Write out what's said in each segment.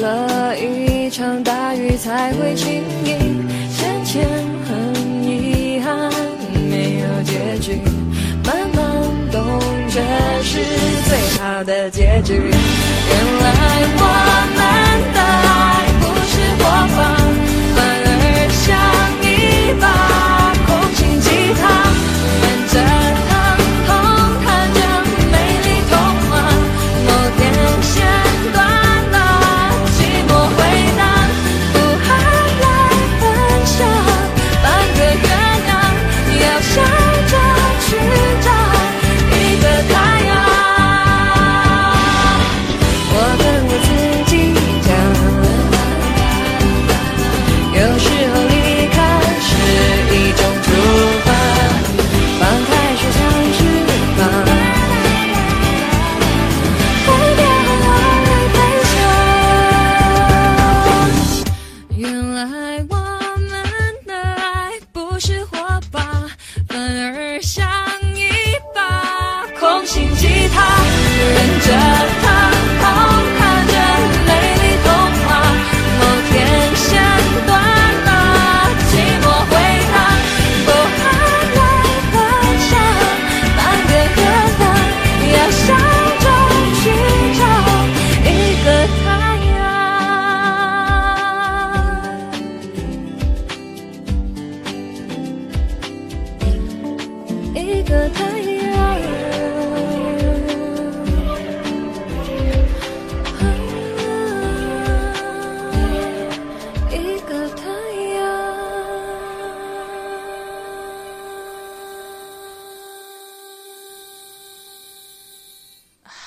了一场大雨才会轻易浅浅很遗憾，没有结局，慢慢懂这是最好的结局。原来我们的爱不是火花，反而像一把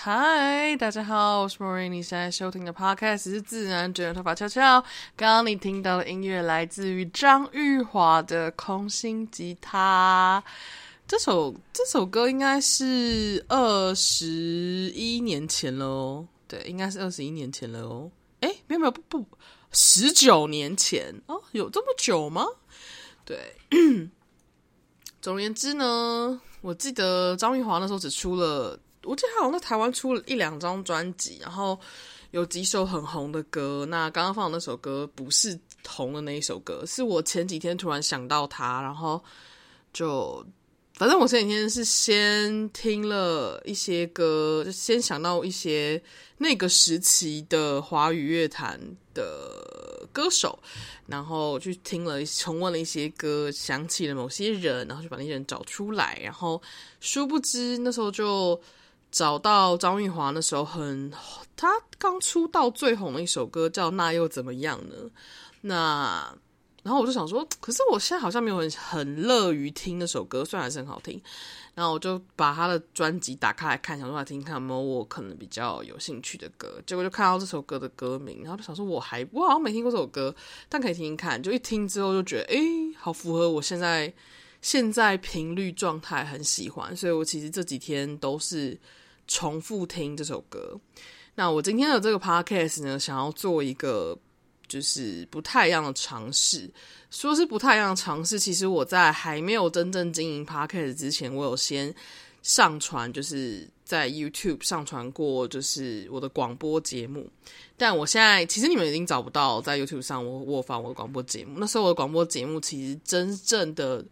嗨大家好，我是 Maureen，你现在收听的 Podcast 是自然卷头发悄悄。刚刚你听到的音乐来自于张玉华的《空心吉他》。这首这首歌应该是二十一年前了哦，对，应该是二十一年前了哦。诶，没有没有不不，十九年前哦，有这么久吗？对，总而言之呢，我记得张玉华那时候只出了。我记得他好像在台湾出了一两张专辑，然后有几首很红的歌。那刚刚放的那首歌不是红的那一首歌，是我前几天突然想到他，然后就反正我前几天是先听了一些歌，就先想到一些那个时期的华语乐坛的歌手，然后去听了重温了一些歌，想起了某些人，然后就把那些人找出来，然后殊不知那时候就。找到张玉华那时候很，他刚出道最红的一首歌叫《那又怎么样呢》。那然后我就想说，可是我现在好像没有很很乐于听那首歌，虽然还是很好听。然后我就把他的专辑打开来看，想说来听看有没有我可能比较有兴趣的歌。结果就看到这首歌的歌名，然后就想说我还我好像没听过这首歌，但可以听听看。就一听之后就觉得，诶，好符合我现在现在频率状态，很喜欢。所以我其实这几天都是。重复听这首歌。那我今天的这个 podcast 呢，想要做一个就是不太一样的尝试。说是不太一样的尝试，其实我在还没有真正经营 podcast 之前，我有先上传，就是在 YouTube 上传过，就是我的广播节目。但我现在其实你们已经找不到在 YouTube 上我我放我的广播节目。那时候我的广播节目其实真正的。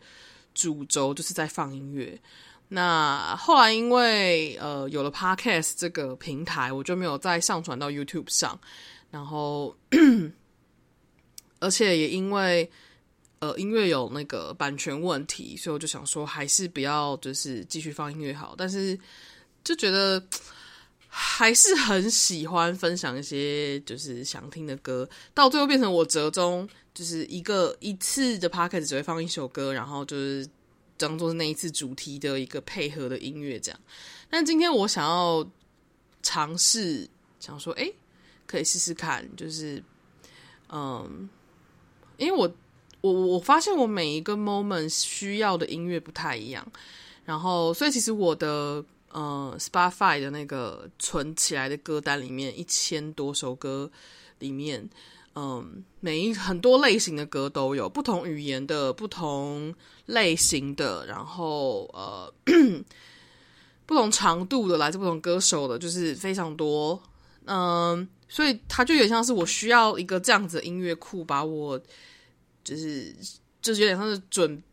主轴就是在放音乐。那后来因为呃有了 Podcast 这个平台，我就没有再上传到 YouTube 上。然后，而且也因为呃音乐有那个版权问题，所以我就想说还是不要就是继续放音乐好。但是就觉得 还是很喜欢分享一些就是想听的歌，到最后变成我折中，就是一个一次的 p o c k e t 只会放一首歌，然后就是。当做是那一次主题的一个配合的音乐，这样。但今天我想要尝试，想说，哎，可以试试看，就是，嗯，因为我我我发现我每一个 moment 需要的音乐不太一样，然后，所以其实我的呃 Spotify 的那个存起来的歌单里面，一千多首歌里面。嗯，每一 很多类型的歌都有，不同语言的、不同类型的，然后呃，不同长度的，来自不同歌手的，就是非常多。嗯，所以它就有点像是我需要一个这样子的音乐库，把我就是就是有点像是准，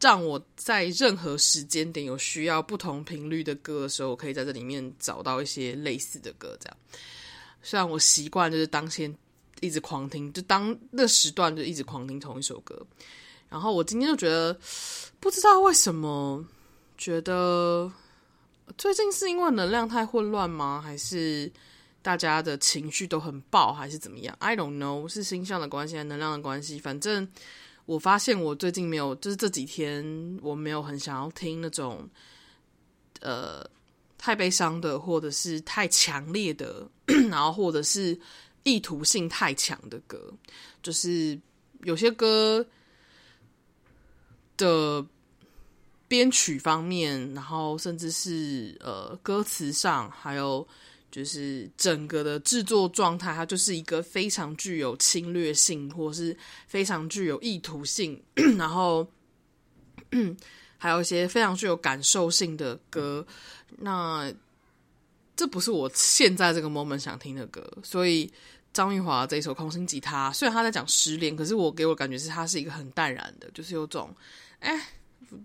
让我在任何时间点有需要不同频率的歌的时候，我可以在这里面找到一些类似的歌。这样，虽然我习惯就是当天。一直狂听，就当那时段就一直狂听同一首歌。然后我今天就觉得，不知道为什么，觉得最近是因为能量太混乱吗？还是大家的情绪都很爆，还是怎么样？I don't know，是星象的关系还是能量的关系？反正我发现我最近没有，就是这几天我没有很想要听那种，呃，太悲伤的，或者是太强烈的，然后或者是。意图性太强的歌，就是有些歌的编曲方面，然后甚至是呃歌词上，还有就是整个的制作状态，它就是一个非常具有侵略性，或是非常具有意图性，然后 还有一些非常具有感受性的歌。那这不是我现在这个 moment 想听的歌，所以。张玉华这一首《空心吉他》，虽然他在讲失恋，可是我给我感觉是他是一个很淡然的，就是有种，哎，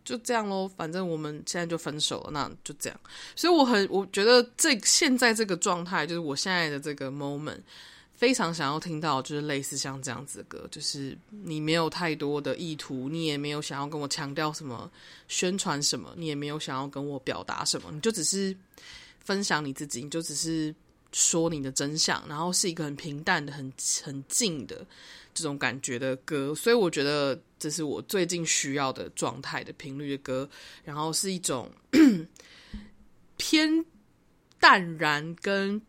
就这样咯，反正我们现在就分手了，那就这样。所以我很，我觉得这现在这个状态，就是我现在的这个 moment，非常想要听到，就是类似像这样子的歌，就是你没有太多的意图，你也没有想要跟我强调什么，宣传什么，你也没有想要跟我表达什么，你就只是分享你自己，你就只是。说你的真相，然后是一个很平淡的、很很静的这种感觉的歌，所以我觉得这是我最近需要的状态的频率的歌，然后是一种 偏淡然跟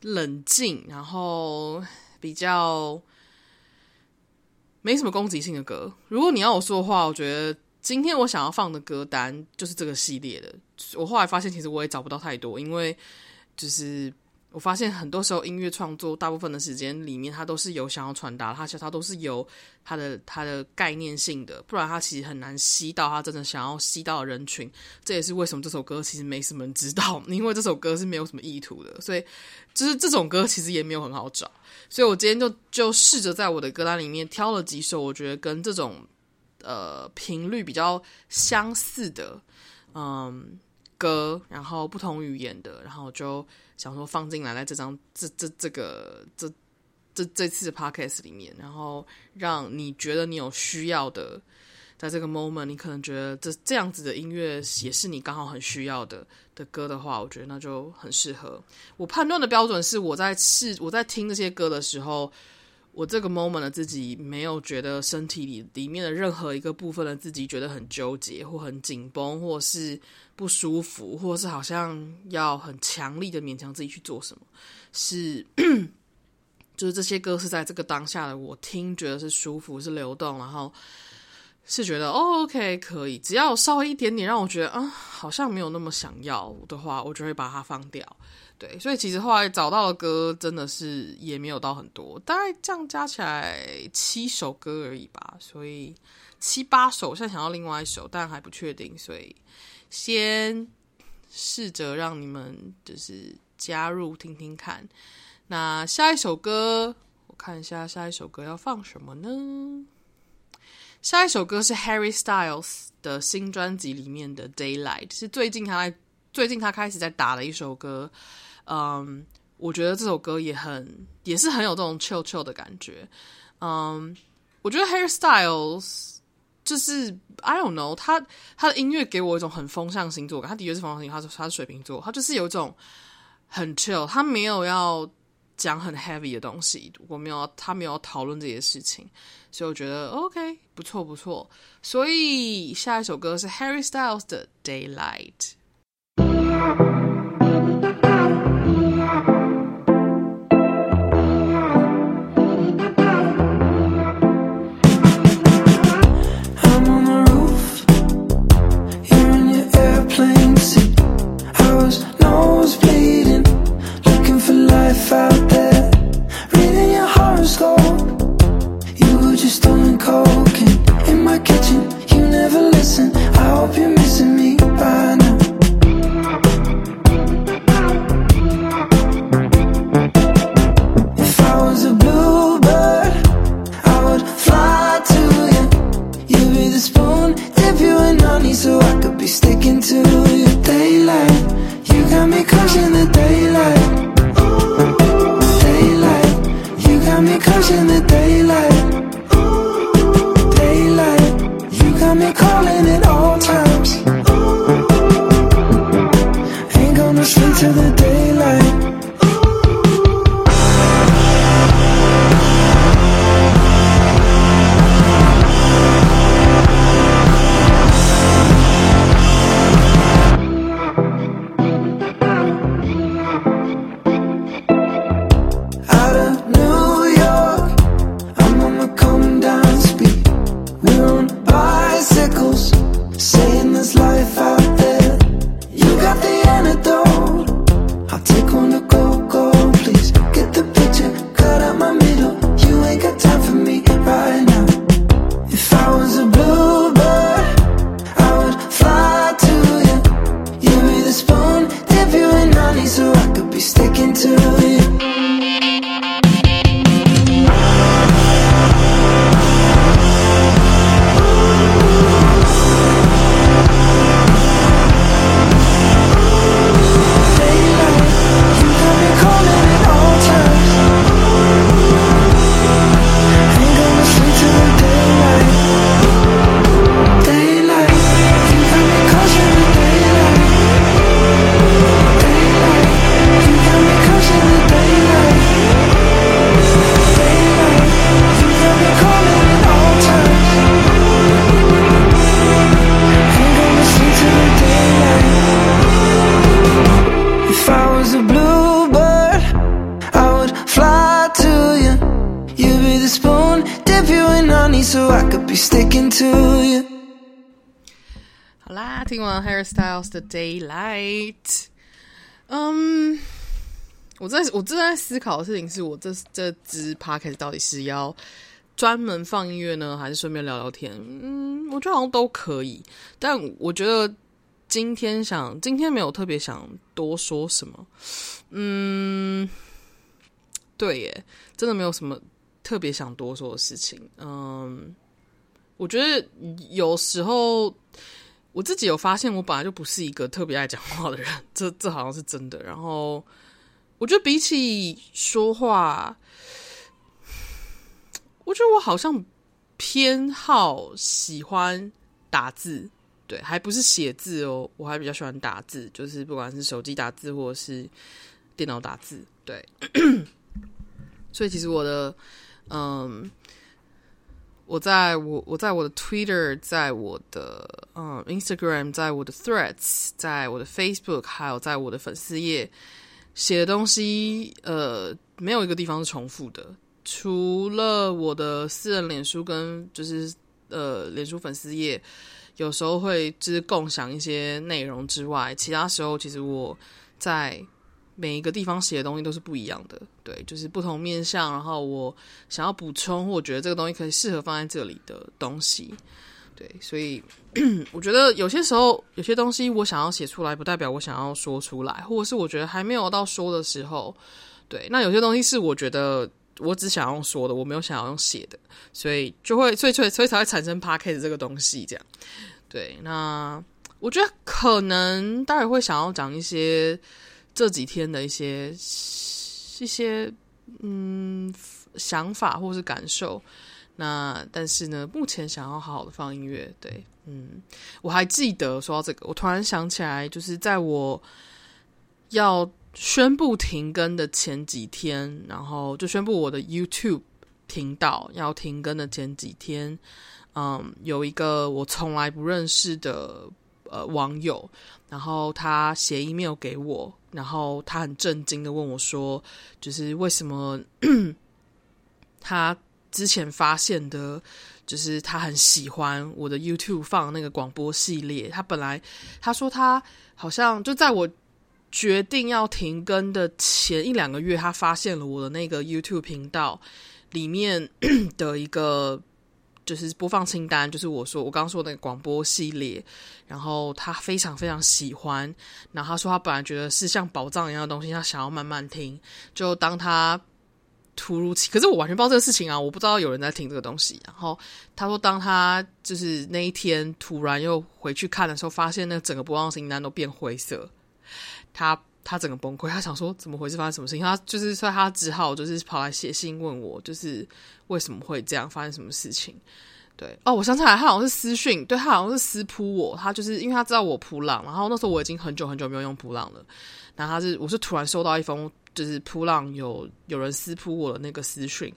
冷静，然后比较没什么攻击性的歌。如果你要我说的话，我觉得今天我想要放的歌单就是这个系列的。我后来发现，其实我也找不到太多，因为就是。我发现很多时候音乐创作，大部分的时间里面，它都是有想要传达，它其实它都是有它的它的概念性的，不然它其实很难吸到它真的想要吸到的人群。这也是为什么这首歌其实没什么人知道，因为这首歌是没有什么意图的，所以就是这种歌其实也没有很好找。所以我今天就就试着在我的歌单里面挑了几首，我觉得跟这种呃频率比较相似的，嗯。歌，然后不同语言的，然后就想说放进来在这张这这这个这这这次的 podcast 里面，然后让你觉得你有需要的，在这个 moment，你可能觉得这这样子的音乐也是你刚好很需要的的歌的话，我觉得那就很适合。我判断的标准是我在试我在听这些歌的时候。我这个 moment 的自己没有觉得身体里里面的任何一个部分的自己觉得很纠结或很紧绷，或是不舒服，或是好像要很强力的勉强自己去做什么。是，就是这些歌是在这个当下的我听觉得是舒服，是流动，然后是觉得哦，OK 可以，只要稍微一点点让我觉得啊，好像没有那么想要的话，我就会把它放掉。对，所以其实后来找到的歌真的是也没有到很多，大概这样加起来七首歌而已吧。所以七八首，现在想要另外一首，但还不确定，所以先试着让你们就是加入听听看。那下一首歌，我看一下下一首歌要放什么呢？下一首歌是 Harry Styles 的新专辑里面的 Daylight，是最近他在最近他开始在打的一首歌。嗯，我觉得这首歌也很也是很有这种 chill chill 的感觉。嗯，我觉得 Harry Styles 就是 I don't know，他他的音乐给我一种很风象星座感，他的确是风象星座，他是他是水瓶座，他就是有一种很 chill，他没有要讲很 heavy 的东西，我没有他没有讨论这些事情。所以我觉得 OK，不错不错。所以下一首歌是 Harry Styles 的 Daylight。Daylight，嗯，我在我正在思考的事情是我这这支 p o c a s t 到底是要专门放音乐呢，还是顺便聊聊天？嗯，我觉得好像都可以。但我觉得今天想，今天没有特别想多说什么。嗯，对耶，真的没有什么特别想多说的事情。嗯，我觉得有时候。我自己有发现，我本来就不是一个特别爱讲话的人，这这好像是真的。然后，我觉得比起说话，我觉得我好像偏好喜欢打字，对，还不是写字哦，我还比较喜欢打字，就是不管是手机打字或者是电脑打字，对。所以其实我的，嗯。我在我我在我的 Twitter，在我的嗯 Instagram，在我的 Threads，在我的 Facebook，还有在我的粉丝页写的东西，呃，没有一个地方是重复的，除了我的私人脸书跟就是呃脸书粉丝页，有时候会就是共享一些内容之外，其他时候其实我在。每一个地方写的东西都是不一样的，对，就是不同面向。然后我想要补充，我觉得这个东西可以适合放在这里的东西，对，所以 我觉得有些时候有些东西我想要写出来，不代表我想要说出来，或者是我觉得还没有到说的时候，对。那有些东西是我觉得我只想要说的，我没有想要用写的，所以就会，所以，所以，所以才会产生 podcast 这个东西，这样。对，那我觉得可能待会会想要讲一些这几天的一些一些嗯想法或是感受。那但是呢，目前想要好好的放音乐。对，嗯，我还记得说到这个，我突然想起来，就是在我要。宣布停更的前几天，然后就宣布我的 YouTube 频道要停更的前几天，嗯，有一个我从来不认识的呃网友，然后他写 email 给我，然后他很震惊的问我说，就是为什么 他之前发现的，就是他很喜欢我的 YouTube 放那个广播系列，他本来他说他好像就在我。决定要停更的前一两个月，他发现了我的那个 YouTube 频道里面 的一个就是播放清单，就是我说我刚刚说那个广播系列，然后他非常非常喜欢，然后他说他本来觉得是像宝藏一样的东西，他想要慢慢听。就当他突如其，可是我完全不知道这个事情啊，我不知道有人在听这个东西。然后他说，当他就是那一天突然又回去看的时候，发现那整个播放清单都变灰色。他他整个崩溃，他想说怎么回事，发生什么事情？他就是说他只好就是跑来写信问我，就是为什么会这样，发生什么事情？对哦，我想起来，他好像是私讯，对他好像是私扑我，他就是因为他知道我扑浪，然后那时候我已经很久很久没有用扑浪了，然后他是我是突然收到一封。就是扑浪有有人私扑我的那个私讯，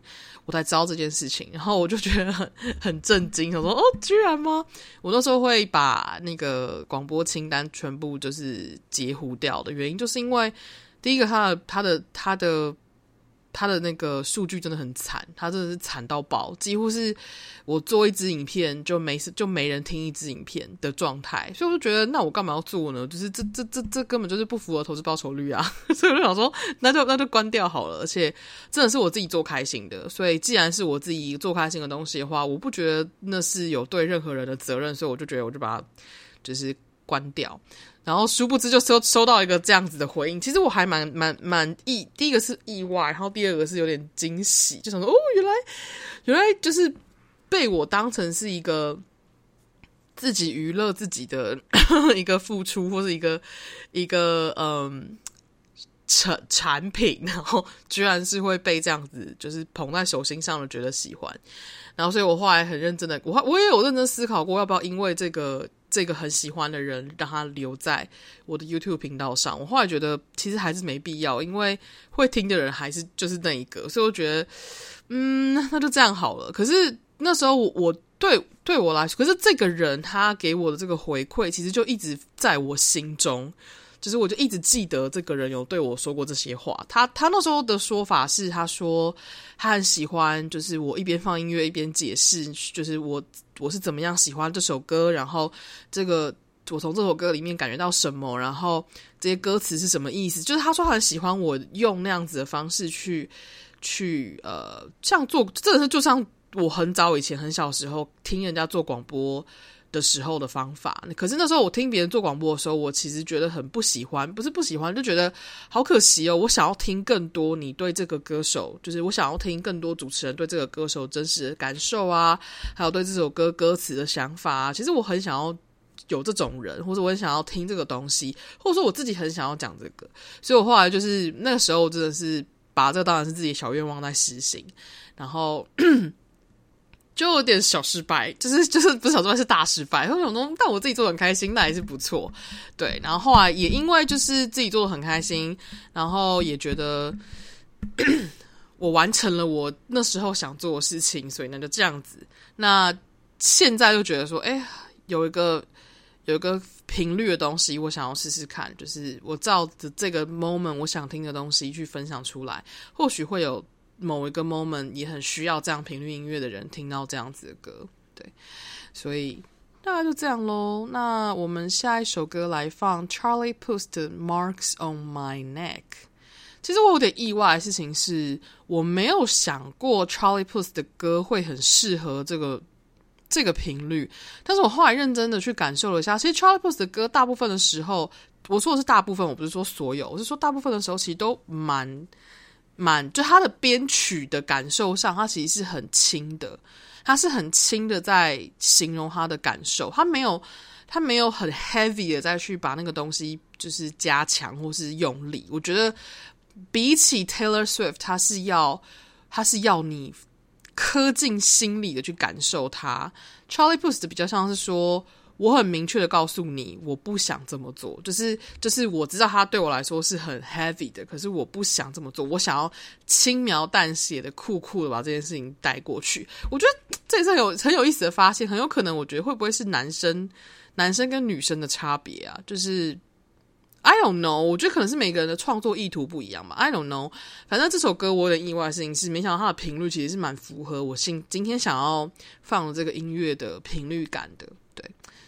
我才知道这件事情，然后我就觉得很很震惊，我说哦，居然吗？我那时候会把那个广播清单全部就是截胡掉的原因，就是因为第一个他的他的他的。他的那个数据真的很惨，他真的是惨到爆，几乎是我做一支影片就没事就没人听一支影片的状态，所以我就觉得那我干嘛要做呢？就是这这这这根本就是不符合投资报酬率啊！所以我就想说，那就那就关掉好了。而且真的是我自己做开心的，所以既然是我自己做开心的东西的话，我不觉得那是有对任何人的责任，所以我就觉得我就把它就是关掉。然后殊不知就收收到一个这样子的回应，其实我还蛮蛮蛮意，第一个是意外，然后第二个是有点惊喜，就想说哦，原来原来就是被我当成是一个自己娱乐自己的 一个付出，或是一个一个嗯产产品，然后居然是会被这样子就是捧在手心上的，觉得喜欢，然后所以我后来很认真的，我我也有认真思考过，要不要因为这个。这个很喜欢的人，让他留在我的 YouTube 频道上。我后来觉得，其实还是没必要，因为会听的人还是就是那一个，所以我觉得，嗯，那就这样好了。可是那时候我，我对对我来说，可是这个人他给我的这个回馈，其实就一直在我心中。就是我就一直记得这个人有对我说过这些话。他他那时候的说法是，他说他很喜欢，就是我一边放音乐一边解释，就是我我是怎么样喜欢这首歌，然后这个我从这首歌里面感觉到什么，然后这些歌词是什么意思。就是他说他很喜欢我用那样子的方式去去呃，像做真的是就像我很早以前很小时候听人家做广播。的时候的方法，可是那时候我听别人做广播的时候，我其实觉得很不喜欢，不是不喜欢，就觉得好可惜哦。我想要听更多你对这个歌手，就是我想要听更多主持人对这个歌手真实的感受啊，还有对这首歌歌词的想法啊。其实我很想要有这种人，或者我很想要听这个东西，或者说我自己很想要讲这个。所以我后来就是那个时候真的是把这个当然是自己的小愿望在实行，然后。就有点小失败，就是就是不是小失败，是大失败。我想说，但我自己做的很开心，那还是不错。对，然后后来也因为就是自己做的很开心，然后也觉得 我完成了我那时候想做的事情，所以那就这样子。那现在就觉得说，哎，有一个有一个频率的东西，我想要试试看，就是我照着这个 moment 我想听的东西去分享出来，或许会有。某一个 moment 也很需要这样频率音乐的人听到这样子的歌，对，所以大概就这样喽。那我们下一首歌来放 Charlie Puth 的 Marks on My Neck。其实我有点意外的事情是，我没有想过 Charlie Puth 的歌会很适合这个这个频率，但是我后来认真的去感受了一下，其实 Charlie Puth 的歌大部分的时候，我说的是大部分，我不是说所有，我是说大部分的时候其实都蛮。蛮，就他的编曲的感受上，他其实是很轻的，他是很轻的在形容他的感受，他没有他没有很 heavy 的再去把那个东西就是加强或是用力。我觉得比起 Taylor Swift，他是要他是要你刻进心里的去感受他。Charlie Puth 比较像是说。我很明确的告诉你，我不想这么做。就是就是，我知道他对我来说是很 heavy 的，可是我不想这么做。我想要轻描淡写的、酷酷的把这件事情带过去。我觉得这也是有很有意思的发现。很有可能，我觉得会不会是男生男生跟女生的差别啊？就是 I don't know。我觉得可能是每个人的创作意图不一样吧。I don't know。反正这首歌我有点意外的事情是，没想到它的频率其实是蛮符合我今今天想要放的这个音乐的频率感的。对。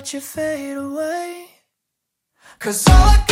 watch you fade away. Cause all I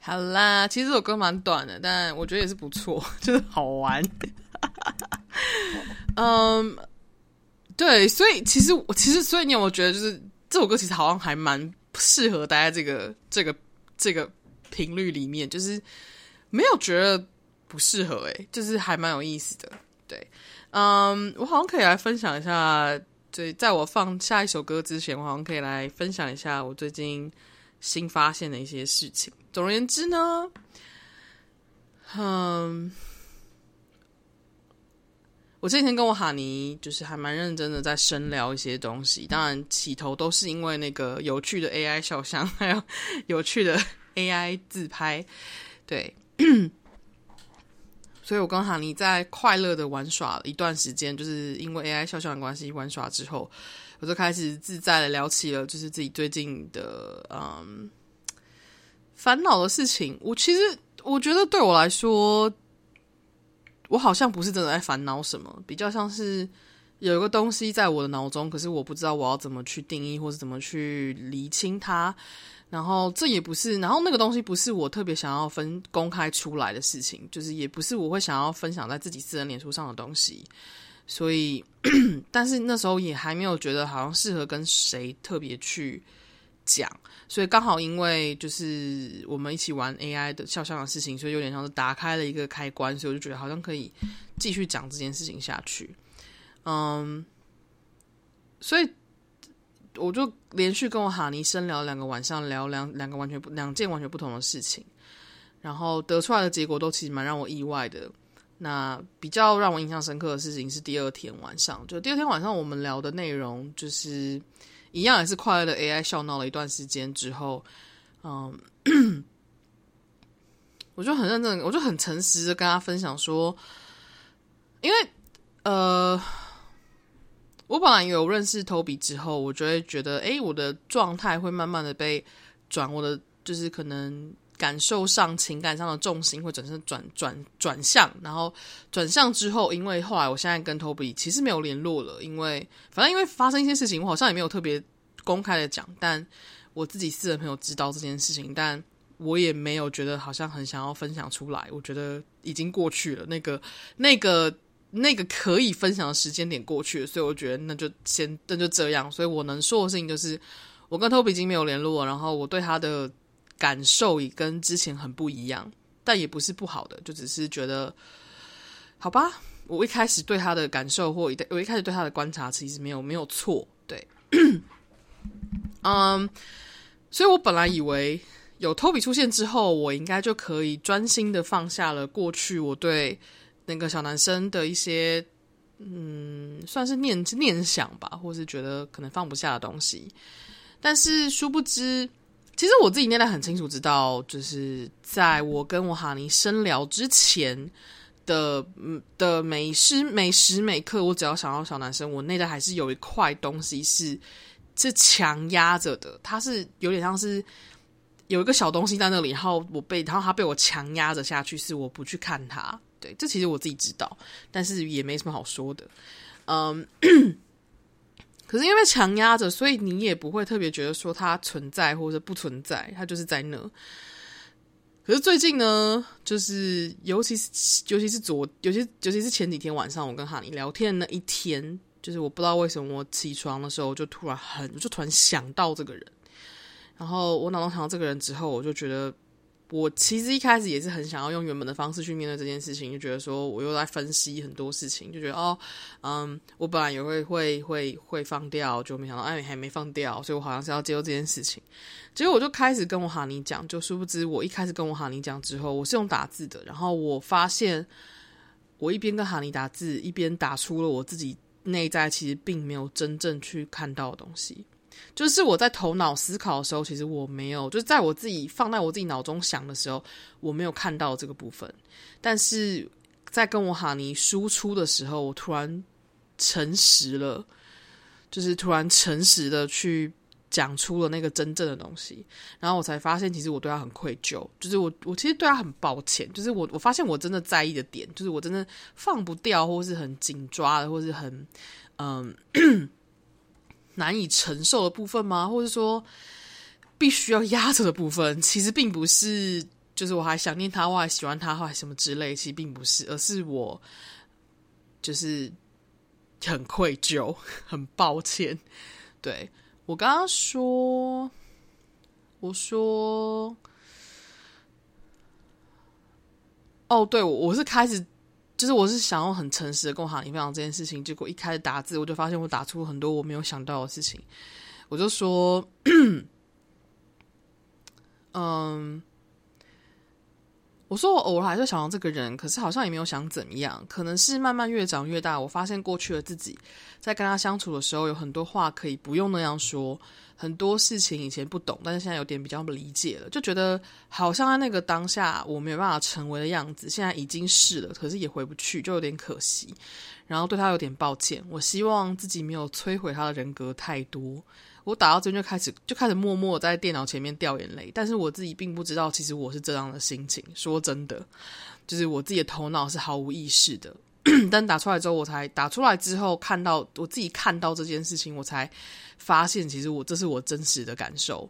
好啦，其实这首歌蛮短的，但我觉得也是不错，就是好玩。嗯，um, 对，所以其实我其实所以你有没有觉得，就是这首歌其实好像还蛮适合待在这个这个这个频率里面，就是没有觉得不适合，诶，就是还蛮有意思的。对，嗯，我好像可以来分享一下，对，在我放下一首歌之前，我好像可以来分享一下我最近新发现的一些事情。总而言之呢，嗯，我这几天跟我哈尼就是还蛮认真的在深聊一些东西。当然起头都是因为那个有趣的 AI 肖像，还有有趣的 AI 自拍。对，所以我跟哈尼在快乐的玩耍了一段时间，就是因为 AI 肖像的关系玩耍之后，我就开始自在的聊起了，就是自己最近的嗯。烦恼的事情，我其实我觉得对我来说，我好像不是真的在烦恼什么，比较像是有一个东西在我的脑中，可是我不知道我要怎么去定义，或是怎么去厘清它。然后这也不是，然后那个东西不是我特别想要分公开出来的事情，就是也不是我会想要分享在自己私人脸书上的东西。所以，但是那时候也还没有觉得好像适合跟谁特别去讲。所以刚好因为就是我们一起玩 AI 的肖像的事情，所以有点像是打开了一个开关，所以我就觉得好像可以继续讲这件事情下去。嗯，所以我就连续跟我哈尼深聊两个晚上，聊两两个完全不两件完全不同的事情，然后得出来的结果都其实蛮让我意外的。那比较让我印象深刻的事情是第二天晚上，就第二天晚上我们聊的内容就是一样，也是快乐的 AI 笑闹了一段时间之后，嗯，我就很认真，我就很诚实的跟他分享说，因为呃。我本来有认识 Toby 之后，我就会觉得，诶，我的状态会慢慢的被转，我的就是可能感受上、情感上的重心会转身转转转向，然后转向之后，因为后来我现在跟 Toby 其实没有联络了，因为反正因为发生一些事情，我好像也没有特别公开的讲，但我自己私人朋友知道这件事情，但我也没有觉得好像很想要分享出来，我觉得已经过去了，那个那个。那个可以分享的时间点过去了，所以我觉得那就先那就这样。所以我能说的事情就是，我跟 Toby 已经没有联络，然后我对他的感受也跟之前很不一样，但也不是不好的，就只是觉得好吧。我一开始对他的感受或一我一开始对他的观察其实没有没有错，对，嗯，所以我本来以为有 Toby 出现之后，我应该就可以专心的放下了过去我对。那个小男生的一些，嗯，算是念念想吧，或是觉得可能放不下的东西，但是殊不知，其实我自己念得很清楚，知道就是在我跟我哈尼深聊之前的，的每时每时每刻，我只要想到小男生，我内在还是有一块东西是是强压着的，它是有点像是有一个小东西在那里，然后我被，然后他被我强压着下去，是我不去看他。对，这其实我自己知道，但是也没什么好说的。嗯，可是因为强压着，所以你也不会特别觉得说它存在或者不存在，它就是在那。可是最近呢，就是尤其是尤其是昨，尤其尤其是前几天晚上，我跟哈尼聊天的那一天，就是我不知道为什么我起床的时候，就突然很，就突然想到这个人。然后我脑中想到这个人之后，我就觉得。我其实一开始也是很想要用原本的方式去面对这件事情，就觉得说我又在分析很多事情，就觉得哦，嗯，我本来也会会会会放掉，就没想到哎还没放掉，所以我好像是要接受这件事情。结果我就开始跟我哈尼讲，就殊不知我一开始跟我哈尼讲之后，我是用打字的，然后我发现我一边跟哈尼打字，一边打出了我自己内在其实并没有真正去看到的东西。就是我在头脑思考的时候，其实我没有，就是在我自己放在我自己脑中想的时候，我没有看到这个部分。但是在跟我哈尼输出的时候，我突然诚实了，就是突然诚实的去讲出了那个真正的东西，然后我才发现，其实我对他很愧疚，就是我我其实对他很抱歉，就是我我发现我真的在意的点，就是我真的放不掉，或是很紧抓的，或是很嗯。难以承受的部分吗？或者说必须要压着的部分，其实并不是，就是我还想念他，我还喜欢他，或什么之类，其实并不是，而是我就是很愧疚，很抱歉。对，我刚刚说，我说，哦，对，我我是开始。就是我是想要很诚实的跟我哈尼分享这件事情，结果一开始打字，我就发现我打出很多我没有想到的事情。我就说，嗯，我说我偶尔还是想到这个人，可是好像也没有想怎么样。可能是慢慢越长越大，我发现过去的自己在跟他相处的时候，有很多话可以不用那样说。很多事情以前不懂，但是现在有点比较理解了，就觉得好像在那个当下我没有办法成为的样子，现在已经是了，可是也回不去，就有点可惜。然后对他有点抱歉，我希望自己没有摧毁他的人格太多。我打到这边就开始就开始默默在电脑前面掉眼泪，但是我自己并不知道，其实我是这样的心情。说真的，就是我自己的头脑是毫无意识的。但打出来之后，我才打出来之后看到我自己看到这件事情，我才发现其实我这是我真实的感受。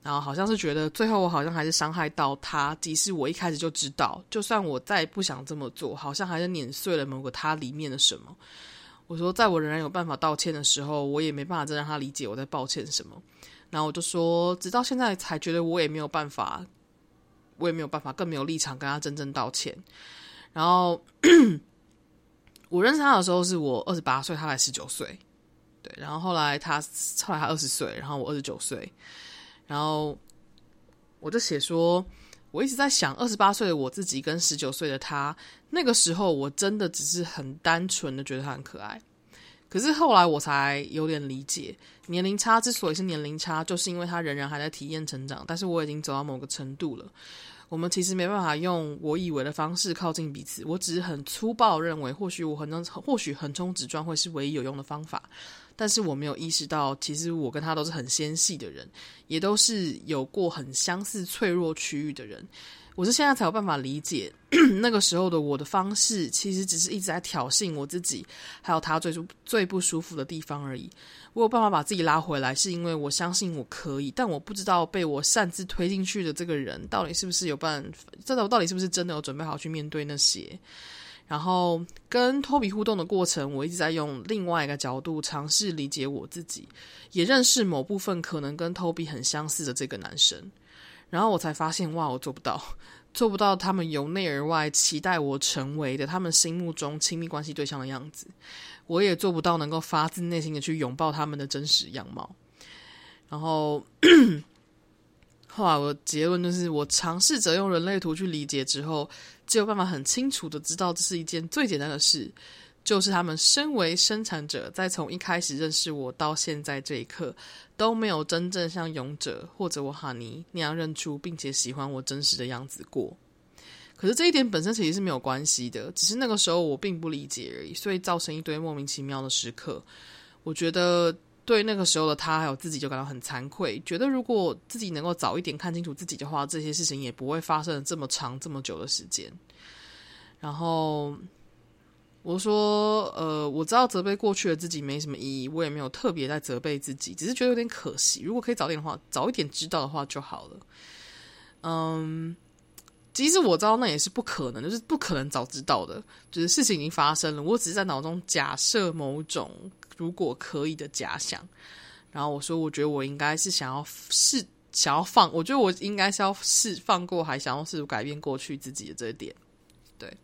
然后好像是觉得最后我好像还是伤害到他，即使我一开始就知道，就算我再不想这么做，好像还是碾碎了某个他里面的什么。我说，在我仍然有办法道歉的时候，我也没办法再让他理解我在抱歉什么。然后我就说，直到现在才觉得我也没有办法，我也没有办法，更没有立场跟他真正道歉。然后。我认识他的时候是我二十八岁，他才十九岁，对，然后后来他后来他二十岁，然后我二十九岁，然后我就写说，我一直在想，二十八岁的我自己跟十九岁的他，那个时候我真的只是很单纯的觉得他很可爱。可是后来我才有点理解，年龄差之所以是年龄差，就是因为他仍然还在体验成长，但是我已经走到某个程度了。我们其实没办法用我以为的方式靠近彼此。我只是很粗暴认为，或许我横冲，或许横冲直撞会是唯一有用的方法。但是我没有意识到，其实我跟他都是很纤细的人，也都是有过很相似脆弱区域的人。我是现在才有办法理解，那个时候的我的方式，其实只是一直在挑衅我自己，还有他最最不舒服的地方而已。我有办法把自己拉回来，是因为我相信我可以，但我不知道被我擅自推进去的这个人，到底是不是有办法，这到到底是不是真的有准备好去面对那些。然后跟 Toby 互动的过程，我一直在用另外一个角度尝试理解我自己，也认识某部分可能跟 Toby 很相似的这个男生。然后我才发现，哇，我做不到，做不到他们由内而外期待我成为的他们心目中亲密关系对象的样子。我也做不到能够发自内心的去拥抱他们的真实样貌。然后 后来我的结论就是，我尝试着用人类图去理解之后，只有办法很清楚的知道，这是一件最简单的事。就是他们身为生产者，在从一开始认识我到现在这一刻，都没有真正像勇者或者我哈尼那样认出并且喜欢我真实的样子过。可是这一点本身其实是没有关系的，只是那个时候我并不理解而已，所以造成一堆莫名其妙的时刻。我觉得对那个时候的他还有自己就感到很惭愧，觉得如果自己能够早一点看清楚自己的话，这些事情也不会发生这么长这么久的时间。然后。我说，呃，我知道责备过去的自己没什么意义，我也没有特别在责备自己，只是觉得有点可惜。如果可以早点的话，早一点知道的话就好了。嗯，其实我知道那也是不可能，就是不可能早知道的，就是事情已经发生了。我只是在脑中假设某种如果可以的假想，然后我说，我觉得我应该是想要试，想要放，我觉得我应该是要试放过，还想要试图改变过去自己的这一点，对。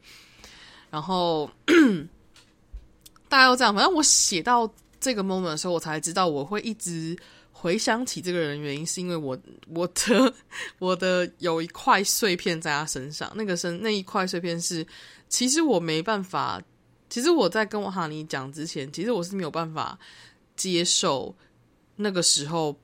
然后大概要这样，反正我写到这个 moment 的时候，我才知道我会一直回想起这个人，原因是因为我我的我的有一块碎片在他身上，那个身那一块碎片是，其实我没办法，其实我在跟我哈尼讲之前，其实我是没有办法接受那个时候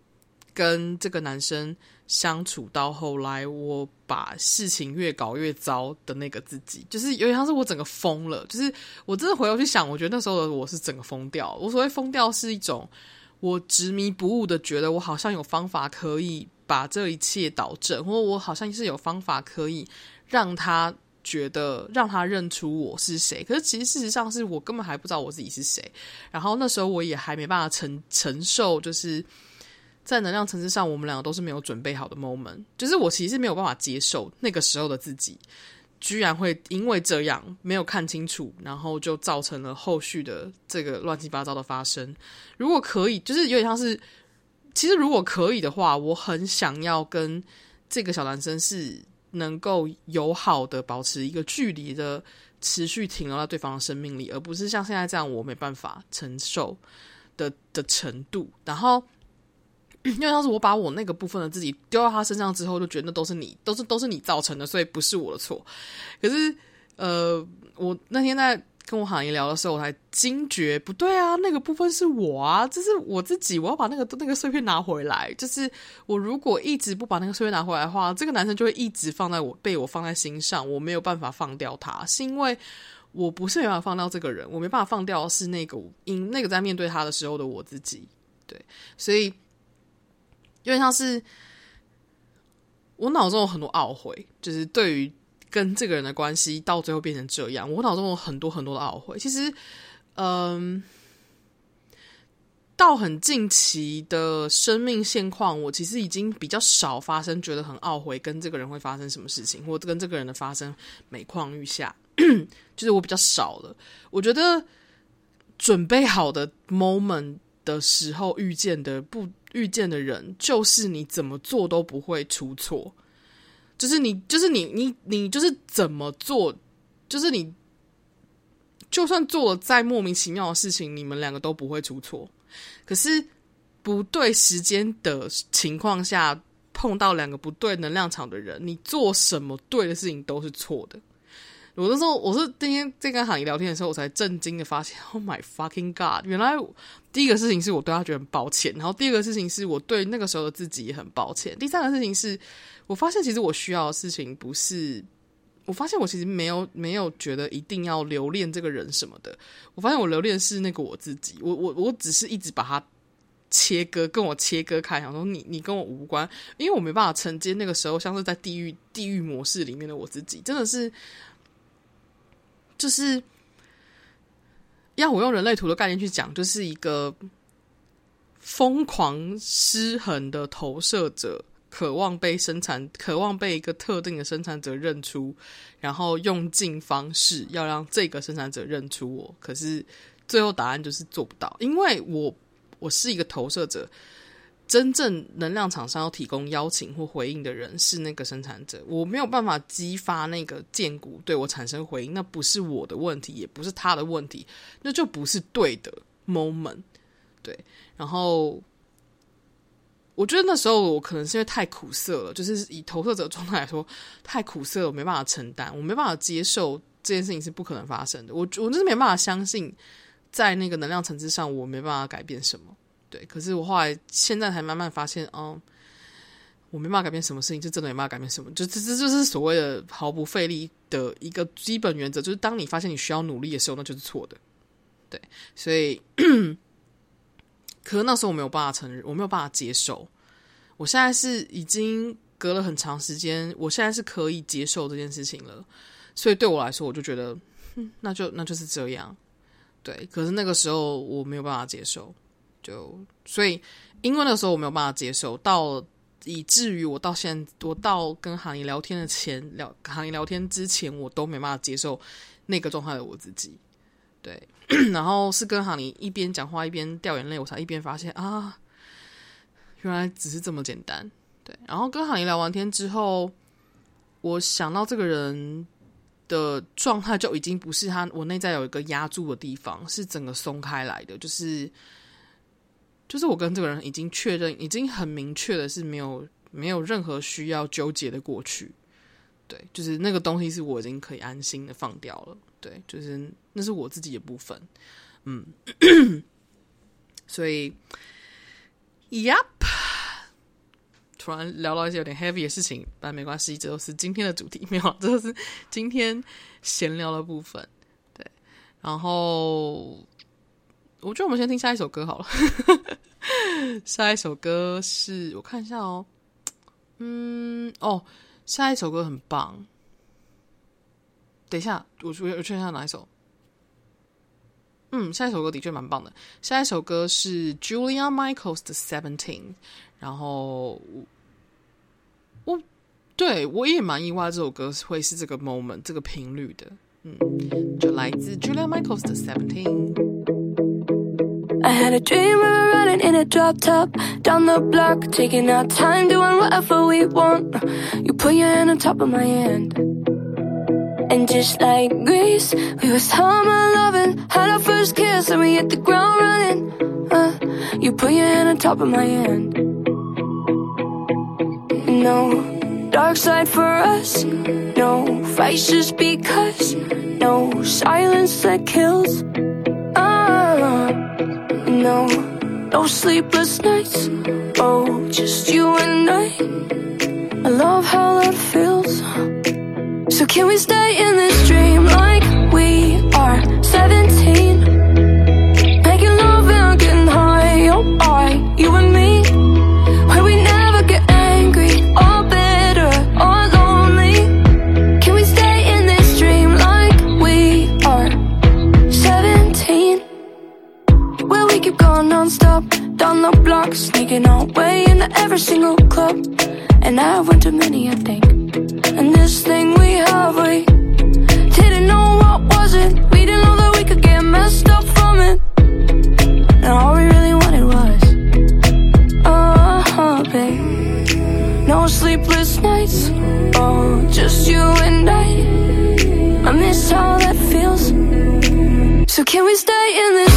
跟这个男生。相处到后来，我把事情越搞越糟的那个自己，就是有点像是我整个疯了。就是我真的回头去想，我觉得那时候的我是整个疯掉。我所谓疯掉，是一种我执迷不悟的觉得我好像有方法可以把这一切导正，或我好像是有方法可以让他觉得让他认出我是谁。可是其实事实上是我根本还不知道我自己是谁。然后那时候我也还没办法承承受，就是。在能量层次上，我们两个都是没有准备好的 moment，就是我其实没有办法接受那个时候的自己，居然会因为这样没有看清楚，然后就造成了后续的这个乱七八糟的发生。如果可以，就是有点像是，其实如果可以的话，我很想要跟这个小男生是能够友好的保持一个距离的，持续停留在对方的生命里，而不是像现在这样我没办法承受的的程度，然后。因为当时我把我那个部分的自己丢到他身上之后，就觉得那都是你，都是都是你造成的，所以不是我的错。可是，呃，我那天在跟我行业聊的时候，我才惊觉不对啊，那个部分是我啊，这是我自己，我要把那个那个碎片拿回来。就是我如果一直不把那个碎片拿回来的话，这个男生就会一直放在我被我放在心上，我没有办法放掉他，是因为我不是没办法放掉这个人，我没办法放掉是那个因那个在面对他的时候的我自己。对，所以。因为像是我脑中有很多懊悔，就是对于跟这个人的关系到最后变成这样，我脑中有很多很多的懊悔。其实，嗯，到很近期的生命现况，我其实已经比较少发生觉得很懊悔跟这个人会发生什么事情，或跟这个人的发生每况愈下，就是我比较少了。我觉得准备好的 moment 的时候遇见的不。遇见的人就是你怎么做都不会出错，就是你，就是你，你，你就是怎么做，就是你，就算做再莫名其妙的事情，你们两个都不会出错。可是不对时间的情况下，碰到两个不对能量场的人，你做什么对的事情都是错的。我那时候，我是今天在跟韩姨聊天的时候，我才震惊的发现，Oh my fucking god！原来第一个事情是我对他觉得很抱歉，然后第二个事情是我对那个时候的自己也很抱歉，第三个事情是我发现其实我需要的事情不是，我发现我其实没有没有觉得一定要留恋这个人什么的，我发现我留恋是那个我自己，我我我只是一直把它切割，跟我切割开，想说你你跟我无关，因为我没办法承接那个时候像是在地狱地狱模式里面的我自己，真的是。就是要我用人类图的概念去讲，就是一个疯狂失衡的投射者，渴望被生产，渴望被一个特定的生产者认出，然后用尽方式要让这个生产者认出我。可是最后答案就是做不到，因为我我是一个投射者。真正能量场上要提供邀请或回应的人是那个生产者，我没有办法激发那个荐骨对我产生回应，那不是我的问题，也不是他的问题，那就不是对的 moment。对，然后我觉得那时候我可能是因为太苦涩了，就是以投射者状态来说，太苦涩了，我没办法承担，我没办法接受这件事情是不可能发生的，我我就是没办法相信，在那个能量层次上，我没办法改变什么。对，可是我后来现在才慢慢发现，哦，我没办法改变什么事情，就真的没办法改变什么，就这这就是所谓的毫不费力的一个基本原则，就是当你发现你需要努力的时候，那就是错的。对，所以，可是那时候我没有办法承认，我没有办法接受。我现在是已经隔了很长时间，我现在是可以接受这件事情了。所以对我来说，我就觉得，那就那就是这样。对，可是那个时候我没有办法接受。就所以，因为那时候我没有办法接受，到以至于我到现在，我到跟韩姨聊天的前聊韩姨聊天之前，我都没办法接受那个状态的我自己。对，然后是跟韩姨一边讲话一边掉眼泪，我才一边发现啊，原来只是这么简单。对，然后跟韩姨聊完天之后，我想到这个人的状态就已经不是他，我内在有一个压住的地方，是整个松开来的，就是。就是我跟这个人已经确认，已经很明确的是没有没有任何需要纠结的过去，对，就是那个东西是我已经可以安心的放掉了，对，就是那是我自己的部分，嗯，所以，Yup，突然聊到一些有点 heavy 的事情，但没关系，这都是今天的主题，没有，这都是今天闲聊的部分，对，然后。我觉得我们先听下一首歌好了。下一首歌是我看一下哦，嗯，哦，下一首歌很棒。等一下，我我我确认一下哪一首。嗯，下一首歌的确蛮棒的。下一首歌是 Julia Michaels 的 Seventeen，然后我对我也蛮意外，这首歌会是这个 moment 这个频率的。嗯，就来自 Julia Michaels 的 Seventeen。I had a dream we were running in a drop top Down the block, taking our time Doing whatever we want. You put your hand on top of my hand. And just like Grease We were summer loving Had our first kiss and we hit the ground running. Uh, You put your hand on top of my hand. No dark side for us No just because No silence that kills no, no sleepless nights. Oh, just you and I. I love how that feels. So can we stay in this dream like we are 17? Making love and getting high, oh, I, you and me. Down the block, sneaking our way into every single club. And I went to many, I think. And this thing we have, we didn't know what was it. We didn't know that we could get messed up from it. And all we really wanted was, uh huh, babe. No sleepless nights, oh, just you and I. I miss how that feels. So can we stay in this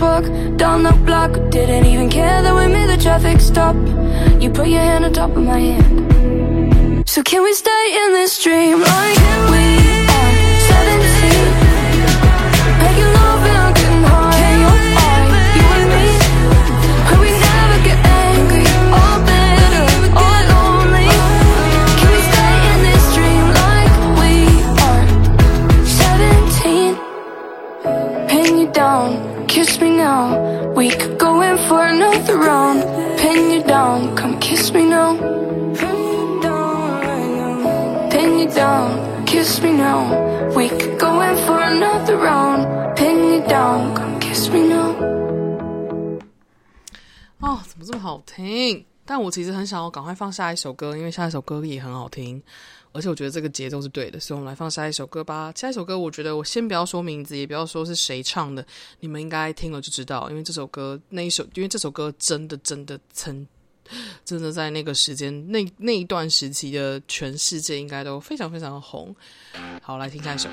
crosswalk down the block. Didn't even care that we made the traffic stop. You put your hand on top of my hand. So can we stay in this dream like we We could go in for another round. Pin you down, come kiss me now. 哦，怎么这么好听？但我其实很想要赶快放下一首歌，因为下一首歌也很好听，而且我觉得这个节奏是对的，所以我们来放下一首歌吧。下一首歌，我觉得我先不要说名字，也不要说是谁唱的，你们应该听了就知道，因为这首歌那一首，因为这首歌真的真的曾。真的在那个时间，那那一段时期的全世界应该都非常非常的红。好，来听下一首。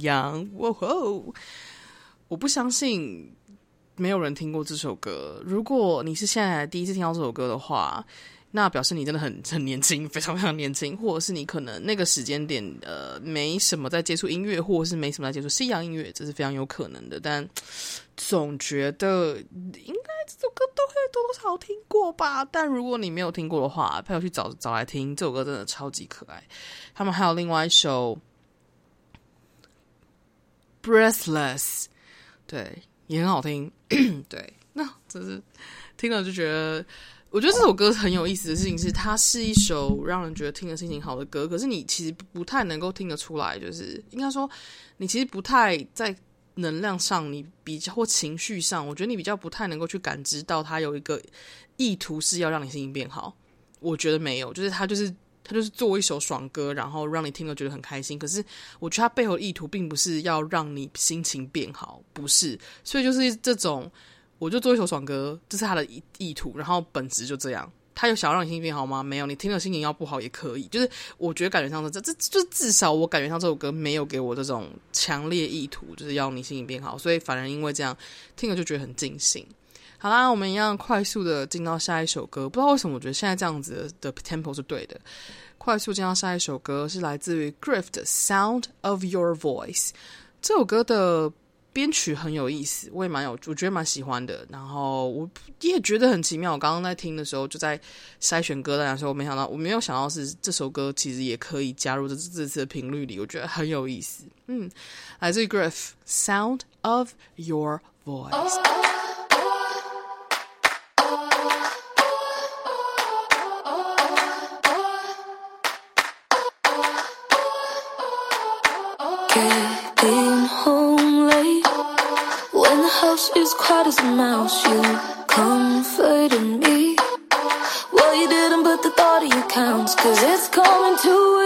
羊，哇吼！我不相信没有人听过这首歌。如果你是现在第一次听到这首歌的话，那表示你真的很 很年轻，非常非常年轻，或者是你可能那个时间点呃没什么在接触音乐，或者是没什么在接触西洋音乐，这是非常有可能的。但总觉得应该。这首歌都会多多少少听过吧，但如果你没有听过的话，陪我去找找来听。这首歌真的超级可爱。他们还有另外一首《Breathless》，对，也很好听。对，那只是听了就觉得我觉得这首歌很有意思的事情是，它是一首让人觉得听了心情好的歌。可是你其实不太能够听得出来，就是应该说，你其实不太在能量上，你比较或情绪上，我觉得你比较不太能够去感知到它有一个意图是要让你心情变好。我觉得没有，就是它就是他就是做一首爽歌，然后让你听了觉得很开心。可是我觉得他背后的意图并不是要让你心情变好，不是。所以就是这种。我就做一首爽歌，这是他的意意图，然后本质就这样。他有想要让你心情变好吗？没有，你听了心情要不好也可以。就是我觉得感觉上这这这至少我感觉上这首歌没有给我这种强烈意图，就是要你心情变好。所以反而因为这样听了就觉得很尽兴。好啦，我们一样快速的进到下一首歌。不知道为什么我觉得现在这样子的 tempo 是对的。快速进到下一首歌是来自于 Griff 的《Sound of Your Voice》。这首歌的。编曲很有意思，我也蛮有，我觉得蛮喜欢的。然后我也觉得很奇妙。我刚刚在听的时候，就在筛选歌单的时候，我没想到，我没有想到是这首歌其实也可以加入这这次的频率里，我觉得很有意思。嗯，来自于 Griff，《Sound of Your Voice》。as quiet as a mouse. You comforted me. Well, you didn't, but the thought of you counts, cause it's coming to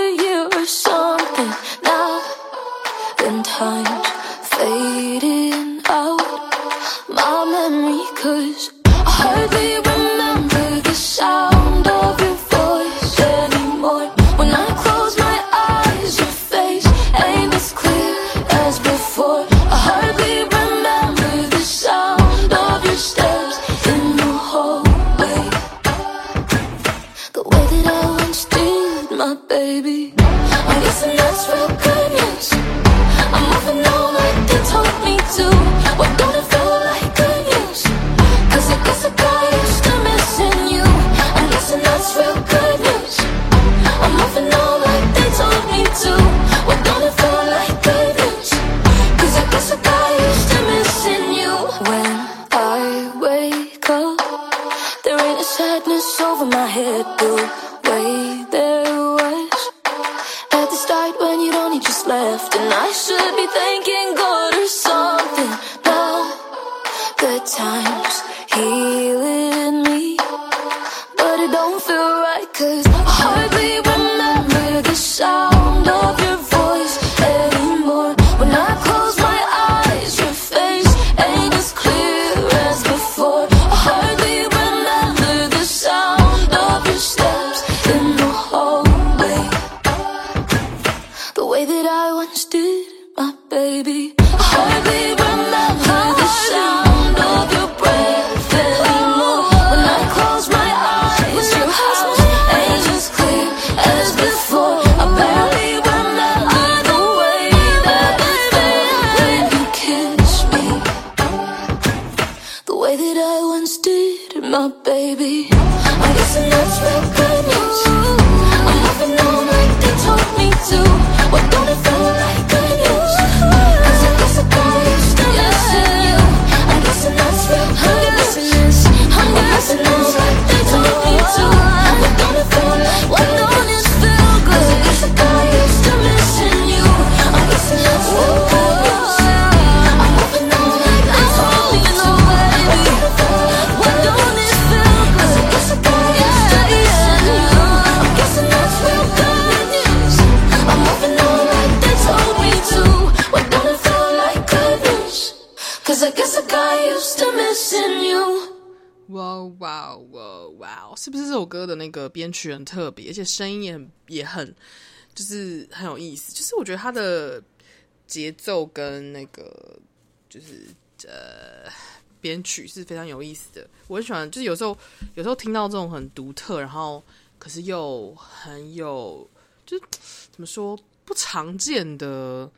baby. I guess I'm not 编曲很特别，而且声音也很也很，就是很有意思。就是我觉得他的节奏跟那个就是呃编曲是非常有意思的。我很喜欢，就是有时候有时候听到这种很独特，然后可是又很有，就是怎么说不常见的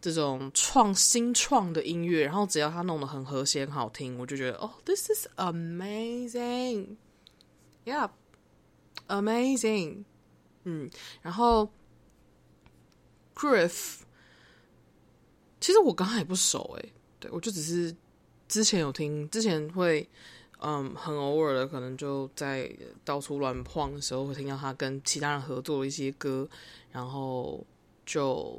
这种创新创的音乐，然后只要他弄得很和谐、很好听，我就觉得哦，this is amazing，yeah。Amazing，嗯，然后 Griff，其实我刚刚也不熟诶，对，我就只是之前有听，之前会嗯，很偶尔的，可能就在到处乱晃的时候，会听到他跟其他人合作的一些歌，然后就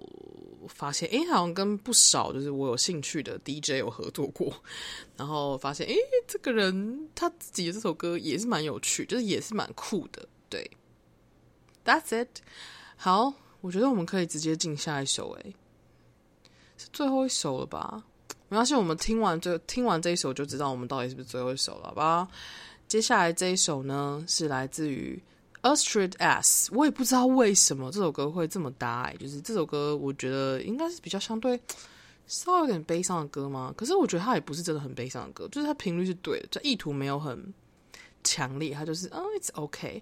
发现，哎，好像跟不少就是我有兴趣的 DJ 有合作过，然后发现，哎，这个人他自己的这首歌也是蛮有趣，就是也是蛮酷的，对。That's it。好，我觉得我们可以直接进下一首，哎，是最后一首了吧？没关系，我们听完这听完这一首就知道我们到底是不是最后一首了，好吧？接下来这一首呢是来自于 Astrid S，我也不知道为什么这首歌会这么搭，哎，就是这首歌我觉得应该是比较相对稍微有点悲伤的歌吗？可是我觉得它也不是真的很悲伤的歌，就是它频率是对的，就意图没有很强烈，它就是嗯，It's OK。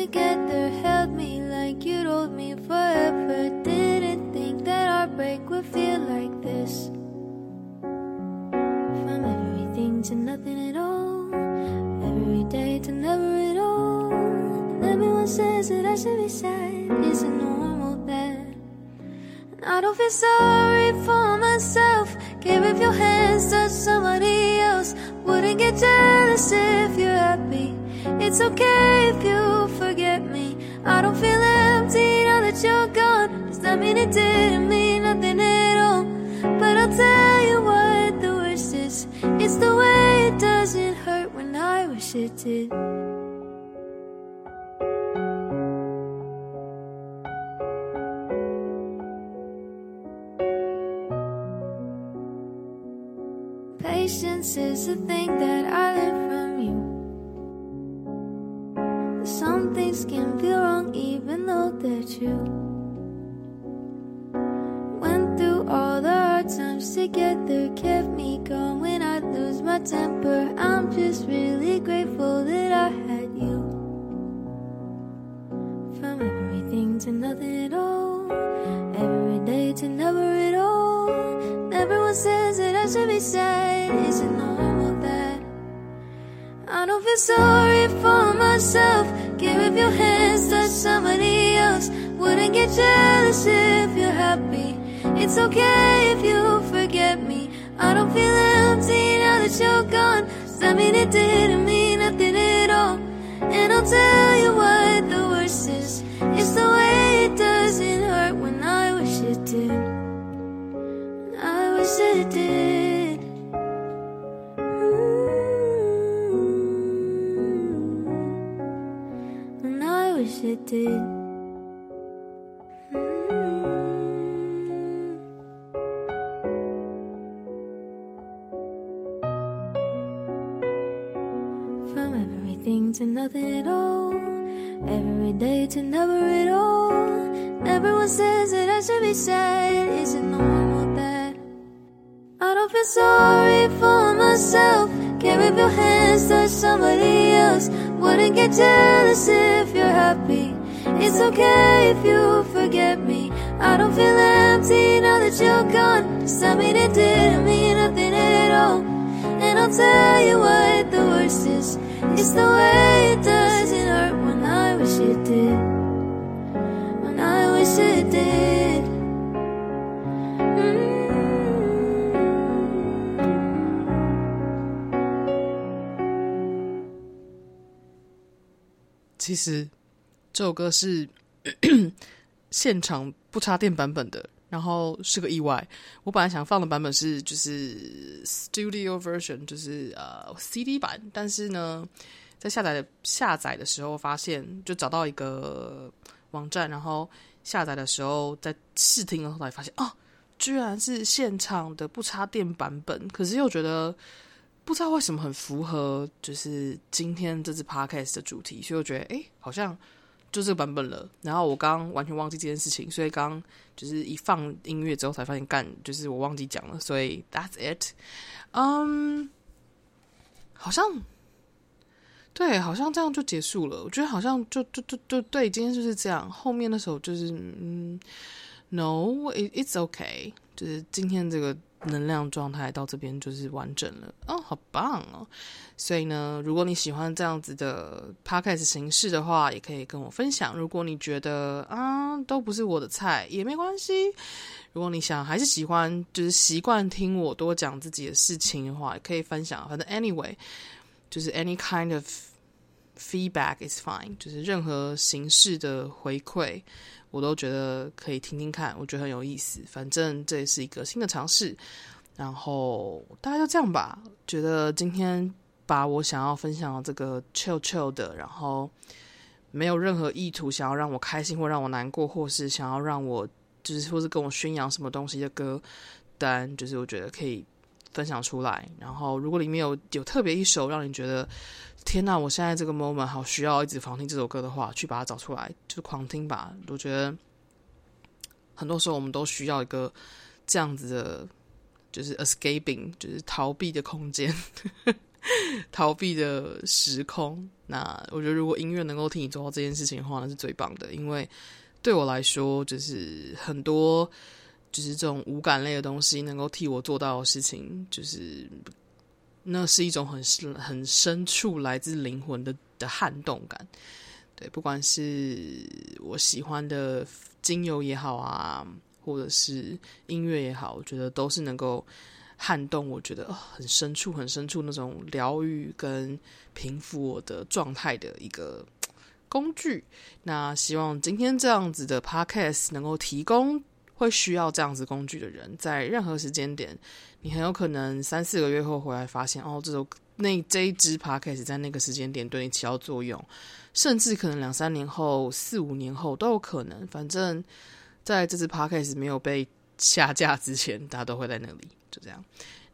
together held me like you'd hold me forever. Didn't think that our break would feel like this. From everything to nothing at all, every day to never at all. And everyone says that I should be sad. Is it normal that? And I don't feel sorry for myself. Care if your hands touch somebody else. Wouldn't get jealous if you're happy. It's okay if you forget me. I don't feel empty now that you're gone. Does that mean it didn't mean nothing at all? But I'll tell you what the worst is. It's the way it doesn't hurt when I wish it did. Patience is the thing that I to nothing at all, every day to never at all. Everyone says that I should be sad. Is it normal that I don't feel sorry for myself? Give up your hands, touch somebody else. Wouldn't get jealous if you're happy. It's okay if you forget me. I don't feel empty now that you're gone. Does that mean it didn't mean nothing at all? And I'll tell you what the worst is. It's the way it doesn't hurt when I wish it did. I wish it did. Mm-hmm. And I wish it did. From everything to nothing at all. Every day to never at all. Everyone says that I should be sad. Is it normal that I don't feel sorry for myself? Can't rip your hands, touch somebody else. Wouldn't get jealous if you're happy. It's okay if you forget me. I don't feel empty now that you're gone. Just tell me that didn't mean nothing at all. Tell you what the worst is. It's the way it doesn't hurt when I wish it did. When I wish it did. Mm. 其实这首歌是现场不插电版本的，然后是个意外。我本来想放的版本是就是 Studio Version，就是呃 CD 版，但是呢，在下载的下载的时候发现，就找到一个网站，然后下载的时候在试听的时候才发现，哦，居然是现场的不插电版本。可是又觉得不知道为什么很符合，就是今天这次 Podcast 的主题，所以我觉得，哎，好像。就这个版本了。然后我刚完全忘记这件事情，所以刚就是一放音乐之后才发现干，就是我忘记讲了，所以 that's it。嗯，好像对，好像这样就结束了。我觉得好像就就就就对，今天就是这样。后面的时候就是嗯，no，it's okay，就是今天这个。能量状态到这边就是完整了哦，好棒哦！所以呢，如果你喜欢这样子的 podcast 形式的话，也可以跟我分享。如果你觉得啊都不是我的菜，也没关系。如果你想还是喜欢，就是习惯听我多讲自己的事情的话，也可以分享。反正 anyway，就是 any kind of feedback is fine，就是任何形式的回馈。我都觉得可以听听看，我觉得很有意思。反正这也是一个新的尝试，然后大概就这样吧。觉得今天把我想要分享的这个 chill chill 的，然后没有任何意图想要让我开心或让我难过，或是想要让我就是或是跟我宣扬什么东西的歌单，就是我觉得可以分享出来。然后如果里面有有特别一首让你觉得。天呐，我现在这个 moment 好需要一直狂听这首歌的话，去把它找出来，就狂听吧。我觉得很多时候我们都需要一个这样子的，就是 escaping，就是逃避的空间，逃避的时空。那我觉得如果音乐能够替你做到这件事情的话，那是最棒的。因为对我来说，就是很多就是这种无感类的东西，能够替我做到的事情，就是。那是一种很深、很深处来自灵魂的的撼动感，对，不管是我喜欢的精油也好啊，或者是音乐也好，我觉得都是能够撼动，我觉得很深处、很深处那种疗愈跟平复我的状态的一个工具。那希望今天这样子的 podcast 能够提供。会需要这样子工具的人，在任何时间点，你很有可能三四个月后回来发现，哦，这首那这一支 podcast 在那个时间点对你起到作用，甚至可能两三年后、四五年后都有可能。反正在这支 podcast 没有被下架之前，大家都会在那里。就这样，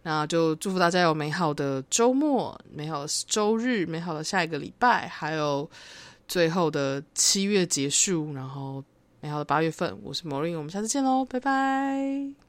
那就祝福大家有美好的周末、美好的周日、美好的下一个礼拜，还有最后的七月结束，然后。美好的八月份，我是 Morin，我们下次见喽，拜拜。